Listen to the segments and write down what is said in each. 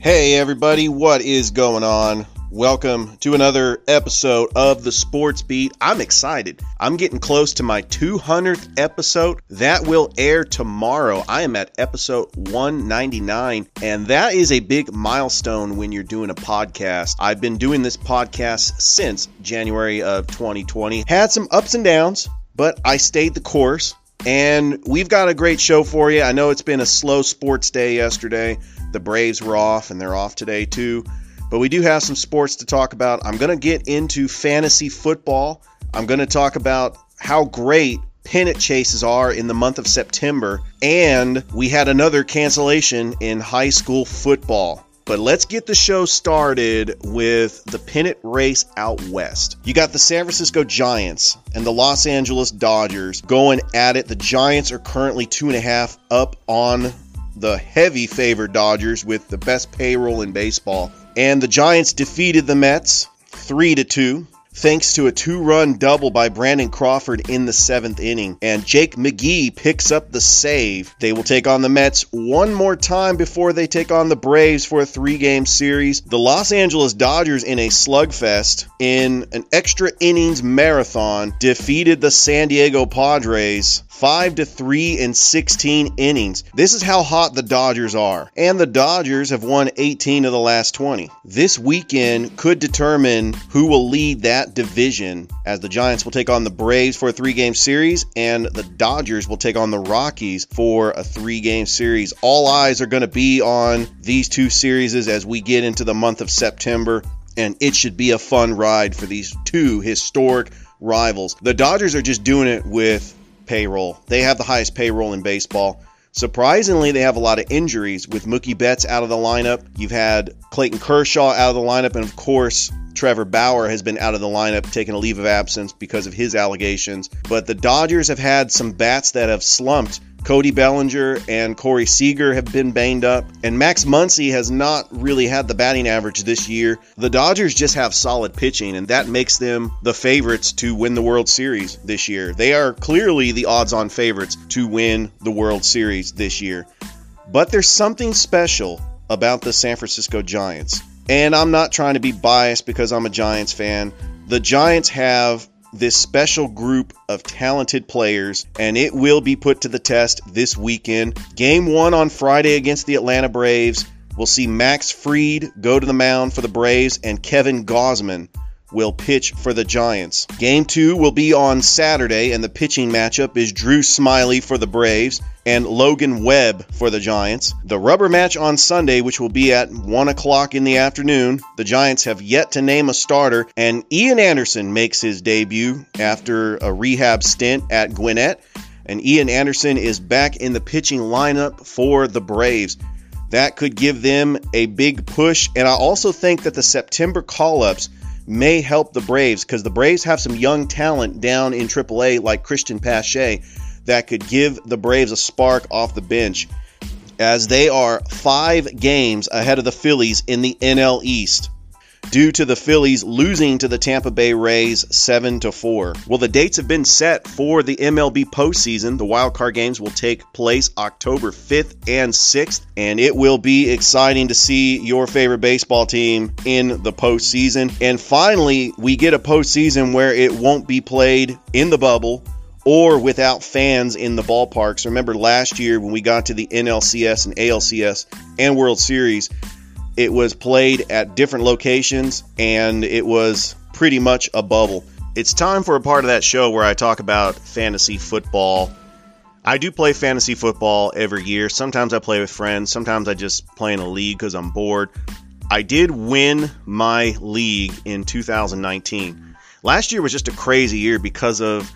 Hey, everybody, what is going on? Welcome to another episode of the Sports Beat. I'm excited. I'm getting close to my 200th episode. That will air tomorrow. I am at episode 199, and that is a big milestone when you're doing a podcast. I've been doing this podcast since January of 2020. Had some ups and downs, but I stayed the course. And we've got a great show for you. I know it's been a slow sports day yesterday. The Braves were off, and they're off today too. But we do have some sports to talk about. I'm going to get into fantasy football. I'm going to talk about how great pennant chases are in the month of September. And we had another cancellation in high school football. But let's get the show started with the pennant race out west. You got the San Francisco Giants and the Los Angeles Dodgers going at it. The Giants are currently two and a half up on the heavy favored Dodgers with the best payroll in baseball. And the Giants defeated the Mets 3 to 2 thanks to a two-run double by Brandon Crawford in the 7th inning. And Jake McGee picks up the save. They will take on the Mets one more time before they take on the Braves for a 3-game series. The Los Angeles Dodgers in a slugfest in an extra innings marathon defeated the San Diego Padres 5 to 3 in 16 innings. This is how hot the Dodgers are. And the Dodgers have won 18 of the last 20. This weekend could determine who will lead that division as the Giants will take on the Braves for a 3-game series and the Dodgers will take on the Rockies for a 3-game series. All eyes are going to be on these two series as we get into the month of September and it should be a fun ride for these two historic rivals. The Dodgers are just doing it with payroll. They have the highest payroll in baseball. Surprisingly, they have a lot of injuries with Mookie Betts out of the lineup. You've had Clayton Kershaw out of the lineup, and of course, Trevor Bauer has been out of the lineup, taking a leave of absence because of his allegations. But the Dodgers have had some bats that have slumped. Cody Bellinger and Corey Seager have been banged up, and Max Muncy has not really had the batting average this year. The Dodgers just have solid pitching, and that makes them the favorites to win the World Series this year. They are clearly the odds on favorites to win the World Series this year. But there's something special about the San Francisco Giants. And I'm not trying to be biased because I'm a Giants fan. The Giants have this special group of talented players, and it will be put to the test this weekend. Game one on Friday against the Atlanta Braves. We'll see Max Fried go to the mound for the Braves, and Kevin Gausman will pitch for the Giants. Game two will be on Saturday, and the pitching matchup is Drew Smyly for the Braves and Logan Webb for the Giants. The rubber match on Sunday, which will be at 1 o'clock in the afternoon, the Giants have yet to name a starter, and Ian Anderson makes his debut after a rehab stint at Gwinnett. And Ian Anderson is back in the pitching lineup for the Braves. That could give them a big push, and I also think that the September call ups may help the Braves because the Braves have some young talent down in AAA like Cristian Pache that could give the Braves a spark off the bench as they are five games ahead of the Phillies in the NL East due to the Phillies losing to the Tampa Bay Rays 7 to 4. Well, the dates have been set for the MLB postseason. The wild card games will take place October 5th and 6th, and it will be exciting to see your favorite baseball team in the postseason. And finally, we get a postseason where it won't be played in the bubble or without fans in the ballparks. Remember last year when we got to the NLCS and ALCS and World Series, it was played at different locations and it was pretty much a bubble. It's time for a part of that show where I talk about fantasy football. I do play fantasy football every year. Sometimes I play with friends, sometimes I just play in a league because I'm bored. I did win my league in 2019. Last year was just a crazy year because of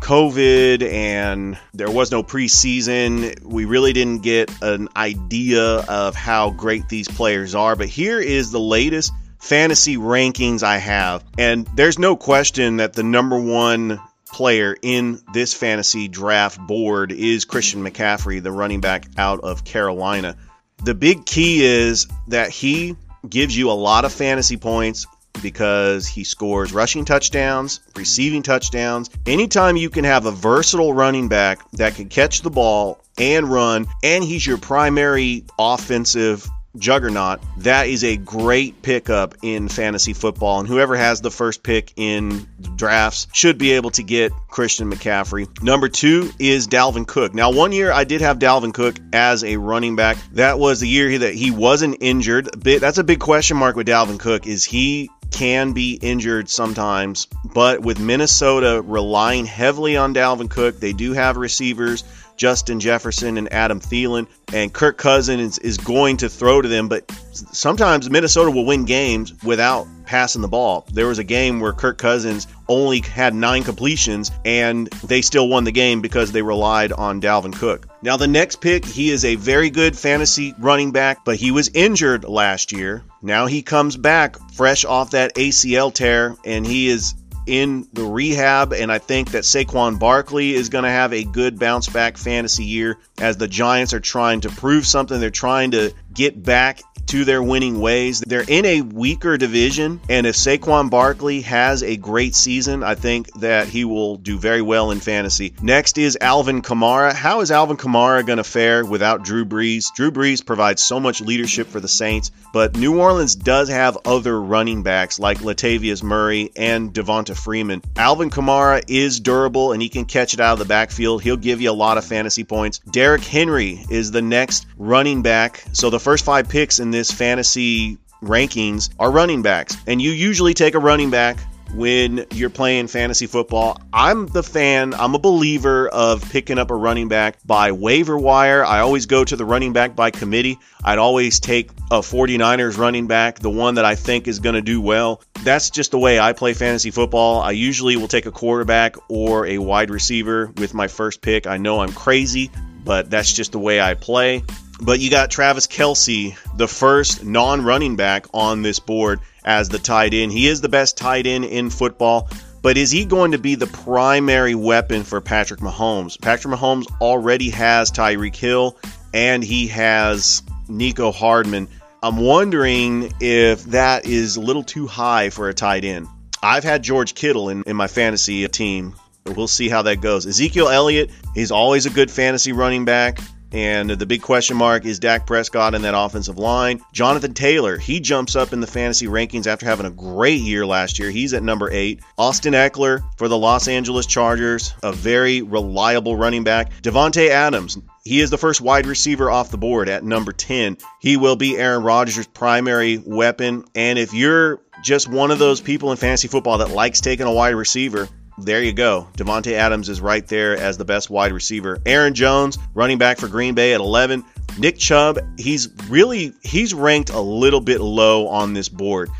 COVID and there was no preseason, we really didn't get an idea of how great these players are. But here is the latest fantasy rankings I have. And there's no question that the number one player in this fantasy draft board is Christian McCaffrey, the running back out of Carolina. The big key is that he gives you a lot of fantasy points because he scores rushing touchdowns, receiving touchdowns. Anytime you can have a versatile running back that can catch the ball and run, and he's your primary offensive juggernaut, that is a great pickup in fantasy football. And whoever has the first pick in drafts should be able to get Christian McCaffrey. Number two is Dalvin Cook. Now, one year I did have Dalvin Cook as a running back. That was the year that he wasn't injured. That's a big question mark with Dalvin Cook. Is he can be injured sometimes, but with Minnesota relying heavily on Dalvin Cook, they do have receivers Justin Jefferson and Adam Thielen, and Kirk Cousins is going to throw to them, but sometimes Minnesota will win games without passing the ball. There was a game where Kirk Cousins only had nine completions and they still won the game because they relied on Dalvin Cook. Now, the next pick, he is a very good fantasy running back, but he was injured last year. Now he comes back fresh off that ACL tear and he is in the rehab, and I think that Saquon Barkley is going to have a good bounce back fantasy year as the Giants are trying to prove something. They're trying to get back to their winning ways. They're in a weaker division, and if Saquon Barkley has a great season, I think that he will do very well in fantasy. Next is Alvin Kamara. How is Alvin Kamara going to fare without Drew Brees? Drew Brees provides so much leadership for the Saints, but New Orleans does have other running backs like Latavius Murray and Devonta Freeman. Alvin Kamara is durable and he can catch it out of the backfield. He'll give you a lot of fantasy points. Derrick Henry is the next running back. So the first five picks in this fantasy rankings are running backs. And you usually take a running back when you're playing fantasy football. I'm the fan, I'm a believer of picking up a running back by waiver wire. I always go to the running back by committee. I'd always take a 49ers running back, the one that I think is going to do well. That's just the way I play fantasy football. I usually will take a quarterback or a wide receiver with my first pick. I know I'm crazy, but that's just the way I play. But you got Travis Kelce, the first non running back on this board as the tight end. He is the best tight end in football. But is he going to be the primary weapon for Patrick Mahomes? Patrick Mahomes already has Tyreek Hill and he has Nico Hardman. I'm wondering if that is a little too high for a tight end. I've had George Kittle in, in my fantasy team. We'll see how that goes. Ezekiel Elliott, he's always a good fantasy running back. And the big question mark is Dak Prescott in that offensive line. Jonathan Taylor, he jumps up in the fantasy rankings after having a great year last year. He's at number eight. Austin Ekeler for the Los Angeles Chargers, a very reliable running back. Davante Adams, he is the first wide receiver off the board at number 10. He will be Aaron Rodgers' primary weapon. And if you're just one of those people in fantasy football that likes taking a wide receiver, there you go. Davante Adams is right there as the best wide receiver. Aaron Jones, running back for Green Bay at 11. Nick Chubb, he's really he's ranked a little bit low on this board.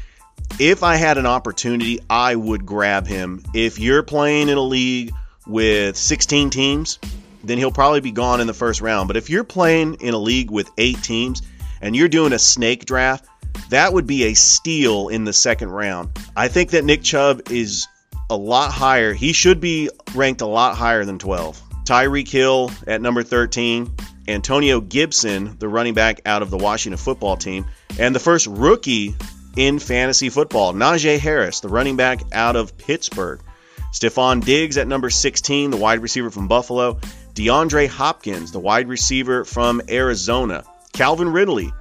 If I had an opportunity, I would grab him. If you're playing in a league with 16 teams, then he'll probably be gone in the first round. But if you're playing in a league with 8 teams and you're doing a snake draft, that would be a steal in the second round. I think that Nick Chubb is a lot higher. He should be ranked a lot higher than 12. Tyreek Hill at number 13. Antonio Gibson, the running back out of the Washington football team. And the first rookie in fantasy football, Najee Harris, the running back out of Pittsburgh. Stefon Diggs at number 16, the wide receiver from Buffalo. DeAndre Hopkins, the wide receiver from Arizona. Calvin Ridley,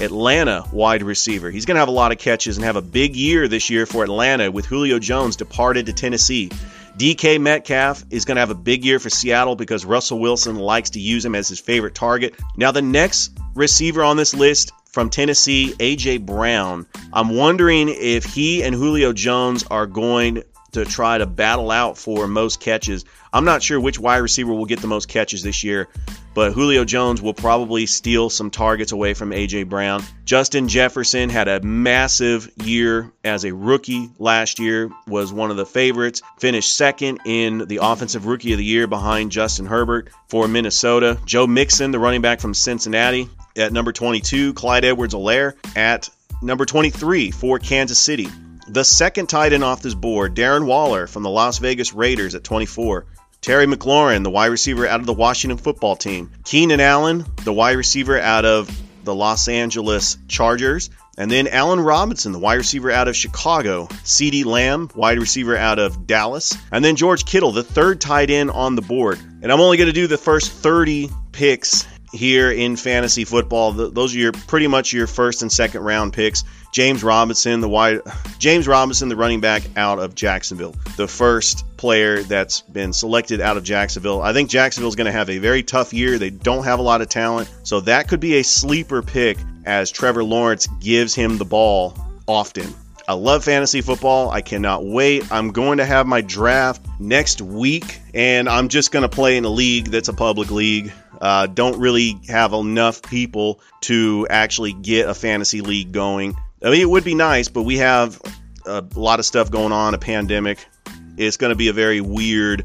Atlanta wide receiver. He's going to have a lot of catches and have a big year this year for Atlanta with Julio Jones departed to Tennessee. DK Metcalf is going to have a big year for Seattle because Russell Wilson likes to use him as his favorite target. Now, the next receiver on this list from Tennessee, A.J. Brown, I'm wondering if he and Julio Jones are going to try to battle out for most catches. I'm not sure which wide receiver will get the most catches this year, but Julio Jones will probably steal some targets away from A.J. Brown. Justin Jefferson had a massive year as a rookie last year, was one of the favorites, finished second in the Offensive Rookie of the Year behind Justin Herbert for Minnesota. Joe Mixon, the running back from Cincinnati, at number 22. Clyde Edwards-Helaire at number 23 for Kansas City. The second tight end off this board, Darren Waller from the Las Vegas Raiders at 24. Terry McLaurin, the wide receiver out of the Washington football team. Keenan Allen, the wide receiver out of the Los Angeles Chargers. And then Allen Robinson, the wide receiver out of Chicago. CeeDee Lamb, wide receiver out of Dallas. And then George Kittle, the third tight end on the board. And I'm only going to do the first 30 picks here in fantasy football. Those are your pretty much your first and second round picks. James Robinson, the wide James Robinson, the running back out of Jacksonville, the first player that's been selected out of Jacksonville. I think Jacksonville's going to have a very tough year. They don't have a lot of talent, so that could be a sleeper pick as Trevor Lawrence gives him the ball often. I love fantasy football. I cannot wait. I'm going to have my draft next week, and I'm just going to play in a league that's a public league. Uh, don't really have enough people to actually get a fantasy league going. I mean, it would be nice, but we have a lot of stuff going on, a pandemic. It's going to be a very weird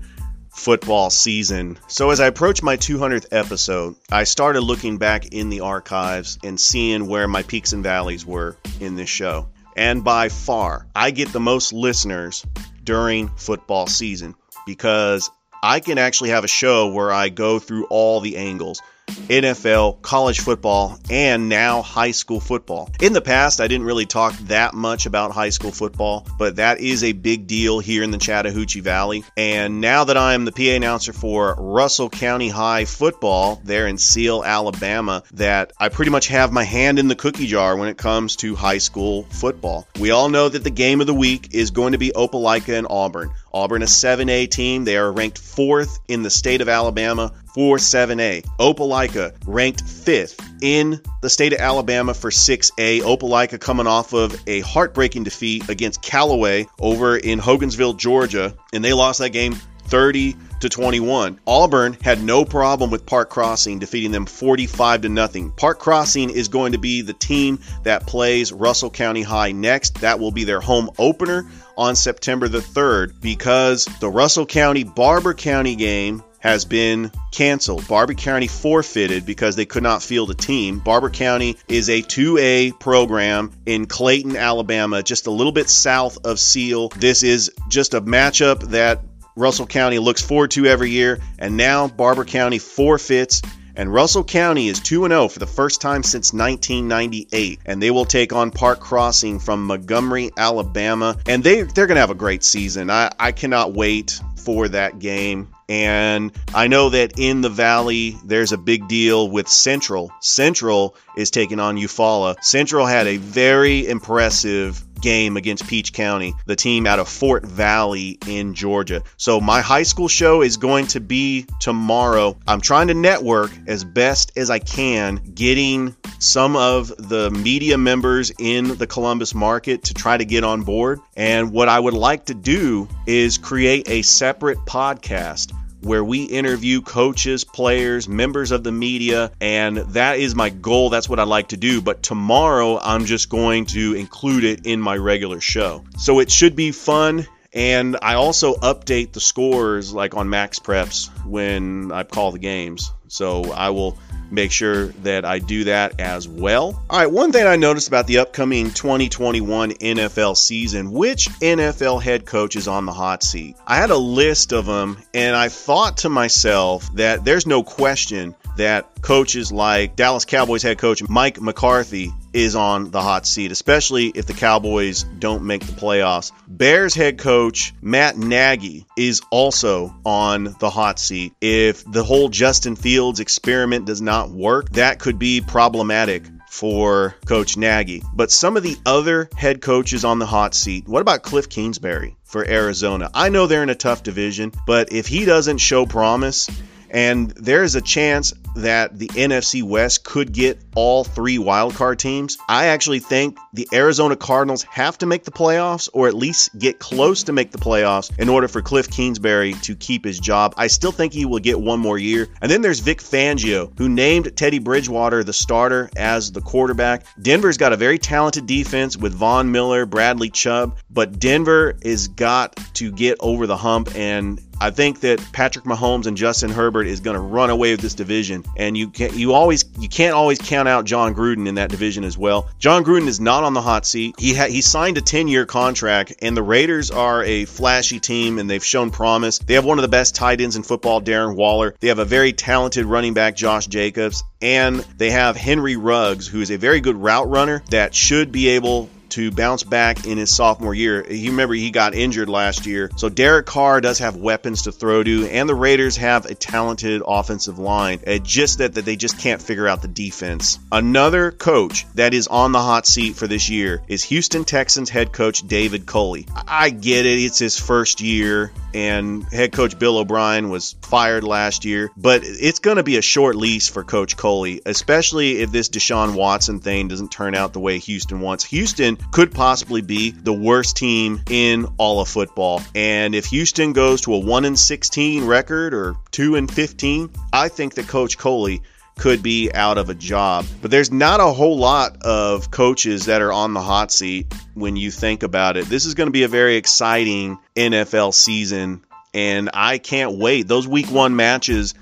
football season. So, as I approach my 200th episode, I started looking back in the archives and seeing where my peaks and valleys were in this show. And by far, I get the most listeners during football season because I can actually have a show where I go through all the angles. NFL, college football, and now high school football. In the past, I didn't really talk that much about high school football, but that is a big deal here in the Chattahoochee Valley. And now that I'm the PA announcer for Russell County High football there in Seale, Alabama, that I pretty much have my hand in the cookie jar when it comes to high school football. We all know that the game of the week is going to be Opelika and Auburn. Auburn, a 7A team. They are ranked fourth in the state of Alabama for 7A. Opelika ranked fifth in the state of Alabama for 6A. Opelika coming off of a heartbreaking defeat against Callaway over in Hogansville, Georgia, and they lost that game 30 to 21. Auburn had no problem with Park Crossing defeating them 45 to nothing. Park Crossing is going to be the team that plays Russell County High next. That will be their home opener on September the 3rd because the Russell County Barbour County game has been canceled. Barbour County forfeited because they could not field a team. Barbour County is a 2A program in Clayton, Alabama, just a little bit south of Seale. This is just a matchup that Russell County looks forward to every year, and now Barbour County forfeits and Russell County is 2 0 for the first time since 1998. And they will take on Park Crossing from Montgomery, Alabama. And they, they're going to have a great season. I, I cannot wait for that game. And I know that in the valley, there's a big deal with Central. Central is taking on Eufaula. Central had a very impressive game against Peach County, the team out of Fort Valley in Georgia. So my high school show is going to be tomorrow. I'm trying to network as best as I can, getting some of the media members in the Columbus market to try to get on board. And what I would like to do is create a separate podcast where we interview coaches, players, members of the media, and that is my goal. That's what I like to do. But tomorrow, I'm just going to include it in my regular show. So it should be fun. And I also update the scores like on MaxPreps when I call the games. So I will make sure that I do that as well. All right, one thing I noticed about the upcoming 2021 NFL season, which NFL head coach is on the hot seat? I had a list of them and I thought to myself that there's no question that coaches like Dallas Cowboys head coach Mike McCarthy is on the hot seat, especially if the Cowboys don't make the playoffs. Bears head coach Matt Nagy is also on the hot seat. If the whole Justin Fields experiment does not work, that could be problematic for Coach Nagy. But some of the other head coaches on the hot seat, what about Cliff Kingsbury for Arizona? I know they're in a tough division, but if he doesn't show promise, and there's a chance that the NFC West could get all three wildcard teams. I actually think the Arizona Cardinals have to make the playoffs or at least get close to make the playoffs in order for Cliff Kingsbury to keep his job. I still think he will get one more year. And then there's Vic Fangio, who named Teddy Bridgewater the starter as the quarterback. Denver's got a very talented defense with Von Miller, Bradley Chubb, but Denver has got to get over the hump and I think that Patrick Mahomes and Justin Herbert is going to run away with this division, and you can you always you can't always count out Jon Gruden in that division as well. Jon Gruden is not on the hot seat. He ha- he signed a 10 year contract, and the Raiders are a flashy team, and they've shown promise. They have one of the best tight ends in football, Darren Waller. They have a very talented running back, Josh Jacobs, and they have Henry Ruggs, who is a very good route runner that should be able to bounce back in his sophomore year. You remember he got injured last year. So Derek Carr does have weapons to throw to, and the Raiders have a talented offensive line. It's just that, that they just can't figure out the defense. Another coach that is on the hot seat for this year is Houston Texans head coach David Culley. I get it, it's his first year and head coach Bill O'Brien was fired last year. But it's going to be a short lease for Coach Culley, especially if this Deshaun Watson thing doesn't turn out the way Houston wants. Houston could possibly be the worst team in all of football. And if Houston goes to a 1 and 16 record or 2 and 15, I think that Coach Culley could be out of a job. But there's not a whole lot of coaches that are on the hot seat when you think about it. This is going to be a very exciting NFL season, and I can't wait. Those week one matches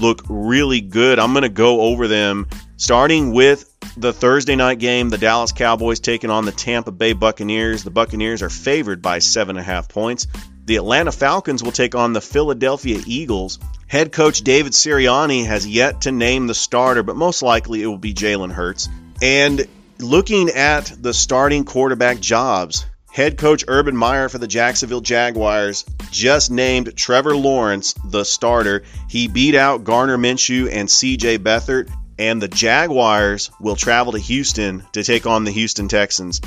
look really good. I'm going to go over them starting with the Thursday night game. The Dallas Cowboys taking on the Tampa Bay Buccaneers. The Buccaneers are favored by seven and a half points. The Atlanta Falcons will take on the Philadelphia Eagles. Head coach David Sirianni has yet to name the starter, but most likely it will be Jalen Hurts. And looking at the starting quarterback jobs, head coach Urban Meyer for the Jacksonville Jaguars just named Trevor Lawrence the starter. He beat out Gardner Minshew and CJ Beathard, and the Jaguars will travel to Houston to take on the Houston Texans.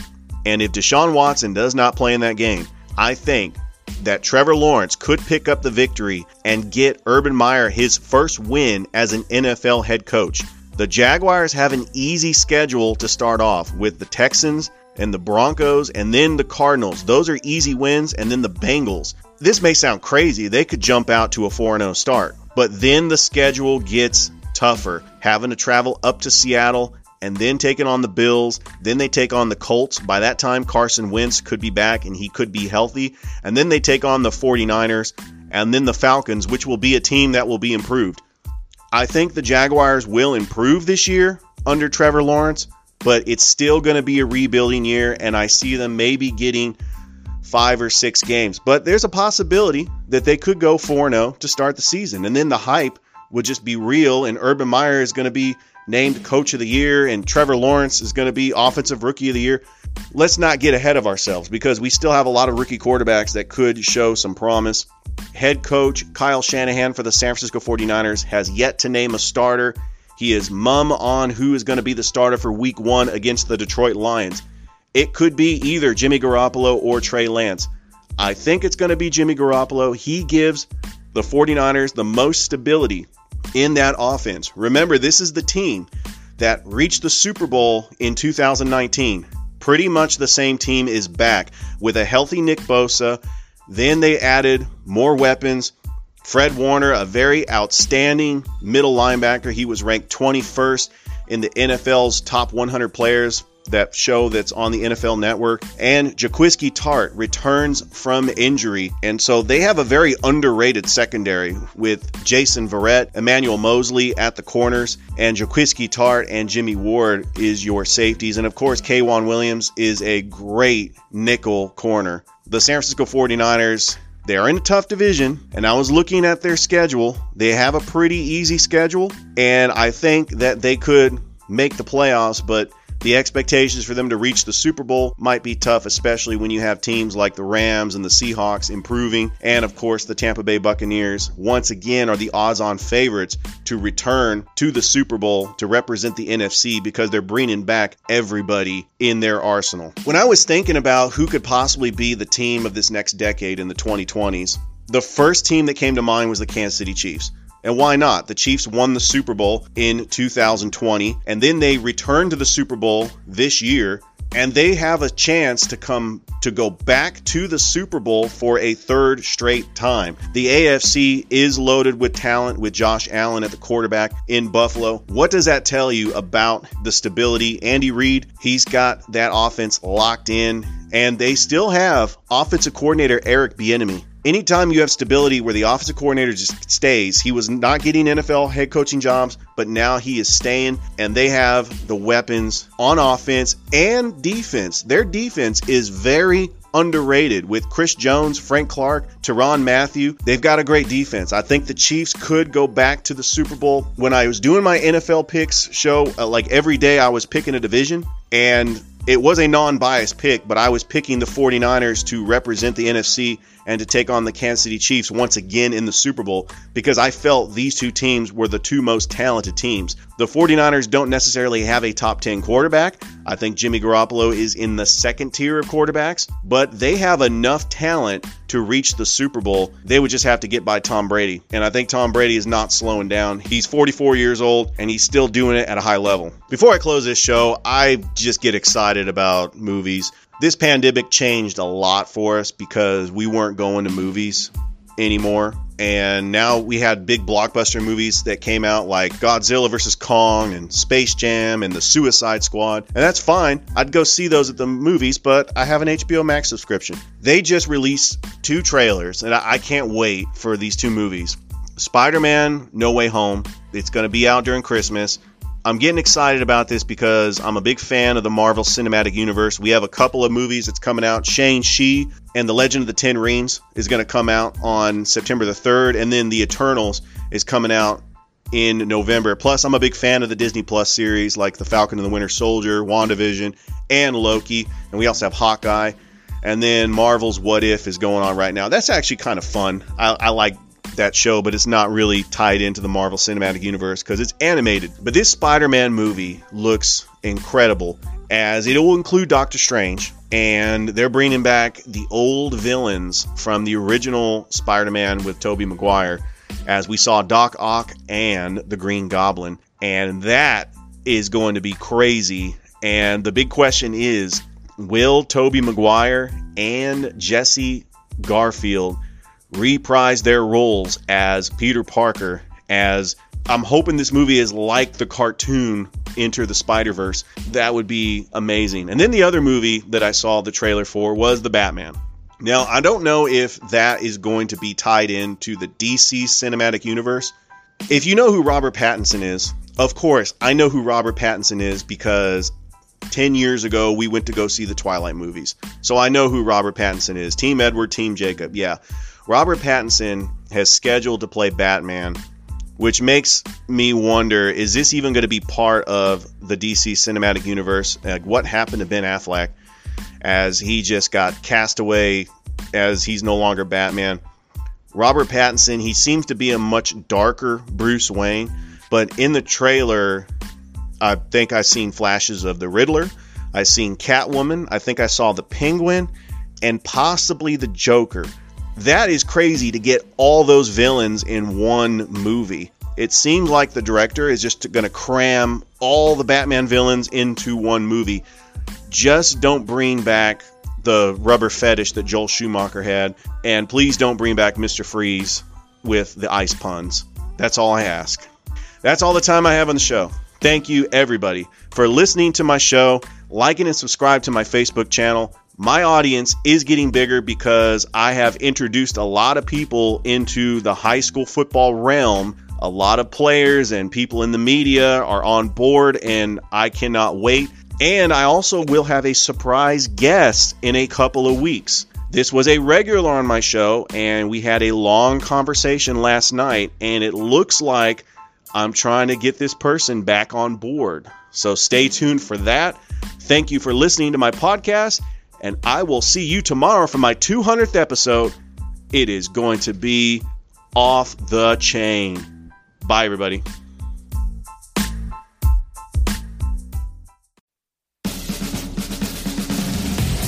And if Deshaun Watson does not play in that game, I think that Trevor Lawrence could pick up the victory and get Urban Meyer his first win as an NFL head coach. The Jaguars have an easy schedule to start off with the Texans and the Broncos and then the Cardinals. Those are easy wins, and then the Bengals. This may sound crazy. They could jump out to a 4 0 start, but then the schedule gets tougher, having to travel up to Seattle and then taking on the Bills. Then they take on the Colts. By that time, Carson Wentz could be back and he could be healthy. And then they take on the 49ers and then the Falcons, which will be a team that will be improved. I think the Jaguars will improve this year under Trevor Lawrence, but it's still going to be a rebuilding year, and I see them maybe getting five or six games. But there's a possibility that they could go 4 0 to start the season, and then the hype would just be real, and Urban Meyer is going to be named coach of the year and Trevor Lawrence is going to be offensive rookie of the year. Let's not get ahead of ourselves because we still have a lot of rookie quarterbacks that could show some promise. Head coach Kyle Shanahan for the San Francisco 49ers has yet to name a starter. He is mum on who is going to be the starter for week one against the Detroit Lions. It could be either Jimmy Garoppolo or Trey Lance. I think it's going to be Jimmy Garoppolo. He gives the 49ers the most stability in that offense. Remember, this is the team that reached the Super Bowl in 2019. Pretty much the same team is back with a healthy Nick Bosa. Then they added more weapons. Fred Warner, a very outstanding middle linebacker. He was ranked 21st in the NFL's top 100 players that show that's on the NFL network. And Jaquiski Tartt returns from injury. And so they have a very underrated secondary with Jason Verrett, Emmanuel Moseley at the corners, and Jaquiski Tartt and Jimmy Ward is your safeties. And of course, K'Waun Williams is a great nickel corner. The San Francisco 49ers they are in a tough division, and I was looking at their schedule. They have a pretty easy schedule, and I think that they could make the playoffs, but the expectations for them to reach the Super Bowl might be tough, especially when you have teams like the Rams and the Seahawks improving. And of course, the Tampa Bay Buccaneers once again are the odds on favorites to return to the Super Bowl to represent the NFC because they're bringing back everybody in their arsenal. When I was thinking about who could possibly be the team of this next decade in the 2020s, the first team that came to mind was the Kansas City Chiefs. And why not? The Chiefs won the Super Bowl in 2020, and then they returned to the Super Bowl this year, and they have a chance to come to go back to the Super Bowl for a third straight time. The AFC is loaded with talent with Josh Allen at the quarterback in Buffalo. What does that tell you about the stability? Andy Reid, he's got that offense locked in, and they still have offensive coordinator Eric Bieniemy anytime you have stability where the offensive coordinator just stays, he was not getting NFL head coaching jobs, but now he is staying, and they have the weapons on offense and defense. Their defense is very underrated with Chris Jones, Frank Clark, Tyrann Mathieu. They've got a great defense. I think the Chiefs could go back to the Super Bowl. When I was doing my NFL picks show, uh, like every day I was picking a division, and it was a non biased pick, but I was picking the 49ers to represent the NFC and to take on the Kansas City Chiefs once again in the Super Bowl because I felt these two teams were the two most talented teams. The 49ers don't necessarily have a top 10 quarterback. I think Jimmy Garoppolo is in the second tier of quarterbacks, but they have enough talent to reach the Super Bowl. They would just have to get by Tom Brady. And I think Tom Brady is not slowing down. He's 44 years old and he's still doing it at a high level. Before I close this show, I just get excited about movies this pandemic changed a lot for us because we weren't going to movies anymore. And now we had big blockbuster movies that came out like Godzilla vs. Kong and Space Jam and The Suicide Squad. And that's fine. I'd go see those at the movies, but I have an HBO Max subscription. They just released two trailers, and I can't wait for these two movies. Spider Man No Way Home. It's going to be out during Christmas. I'm getting excited about this because I'm a big fan of the Marvel Cinematic Universe. We have a couple of movies that's coming out. Shang-Chi and The Legend of the Ten Rings is going to come out on September the 3rd, and then The Eternals is coming out in November. Plus, I'm a big fan of the Disney Plus series like The Falcon and the Winter Soldier, WandaVision, and Loki. And we also have Hawkeye. And then Marvel's What If is going on right now. That's actually kind of fun. I, I like that show, but it's not really tied into the Marvel Cinematic Universe because it's animated. But this Spider Man movie looks incredible as it will include Doctor Strange, and they're bringing back the old villains from the original Spider Man with Tobey Maguire, as we saw Doc Ock and the Green Goblin. And that is going to be crazy. And the big question is will Tobey Maguire and Jesse Garfield reprise their roles as Peter Parker as I'm hoping this movie is like the cartoon Enter the Spider Verse. That would be amazing. And then the other movie that I saw the trailer for was The Batman. Now, I don't know if that is going to be tied into the DC cinematic universe. If you know who Robert Pattinson is, of course, I know who Robert Pattinson is because 10 years ago we went to go see the Twilight movies. So I know who Robert Pattinson is. Team Edward, Team Jacob. Yeah. Robert Pattinson has scheduled to play Batman, which makes me wonder is this even going to be part of the DC cinematic universe? Like, what happened to Ben Affleck as he just got cast away as he's no longer Batman? Robert Pattinson, he seems to be a much darker Bruce Wayne, but in the trailer, I think I've seen flashes of the Riddler. I've seen Catwoman. I think I saw the Penguin and possibly the Joker. That is crazy to get all those villains in one movie. It seems like the director is just going to cram all the Batman villains into one movie. Just don't bring back the rubber fetish that Joel Schumacher had, and please don't bring back Mr. Freeze with the ice puns. That's all I ask. That's all the time I have on the show. Thank you, everybody, for listening to my show, liking and subscribe to my Facebook channel my audience is getting bigger because I have introduced a lot of people into the high school football realm. A lot of players and people in the media are on board, and I cannot wait. And I also will have a surprise guest in a couple of weeks. This was a regular on my show, and we had a long conversation last night, and it looks like I'm trying to get this person back on board. So stay tuned for that. Thank you for listening to my podcast and I will see you tomorrow for my 200th episode. It is going to be off the chain. Bye, everybody.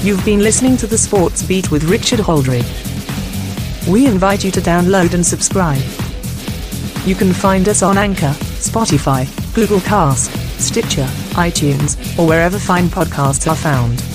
You've been listening to the Sports Beat with Richard Holdridge. We invite you to download and subscribe. You can find us on Anchor, Spotify, Google Cast, Stitcher, iTunes, or wherever fine podcasts are found.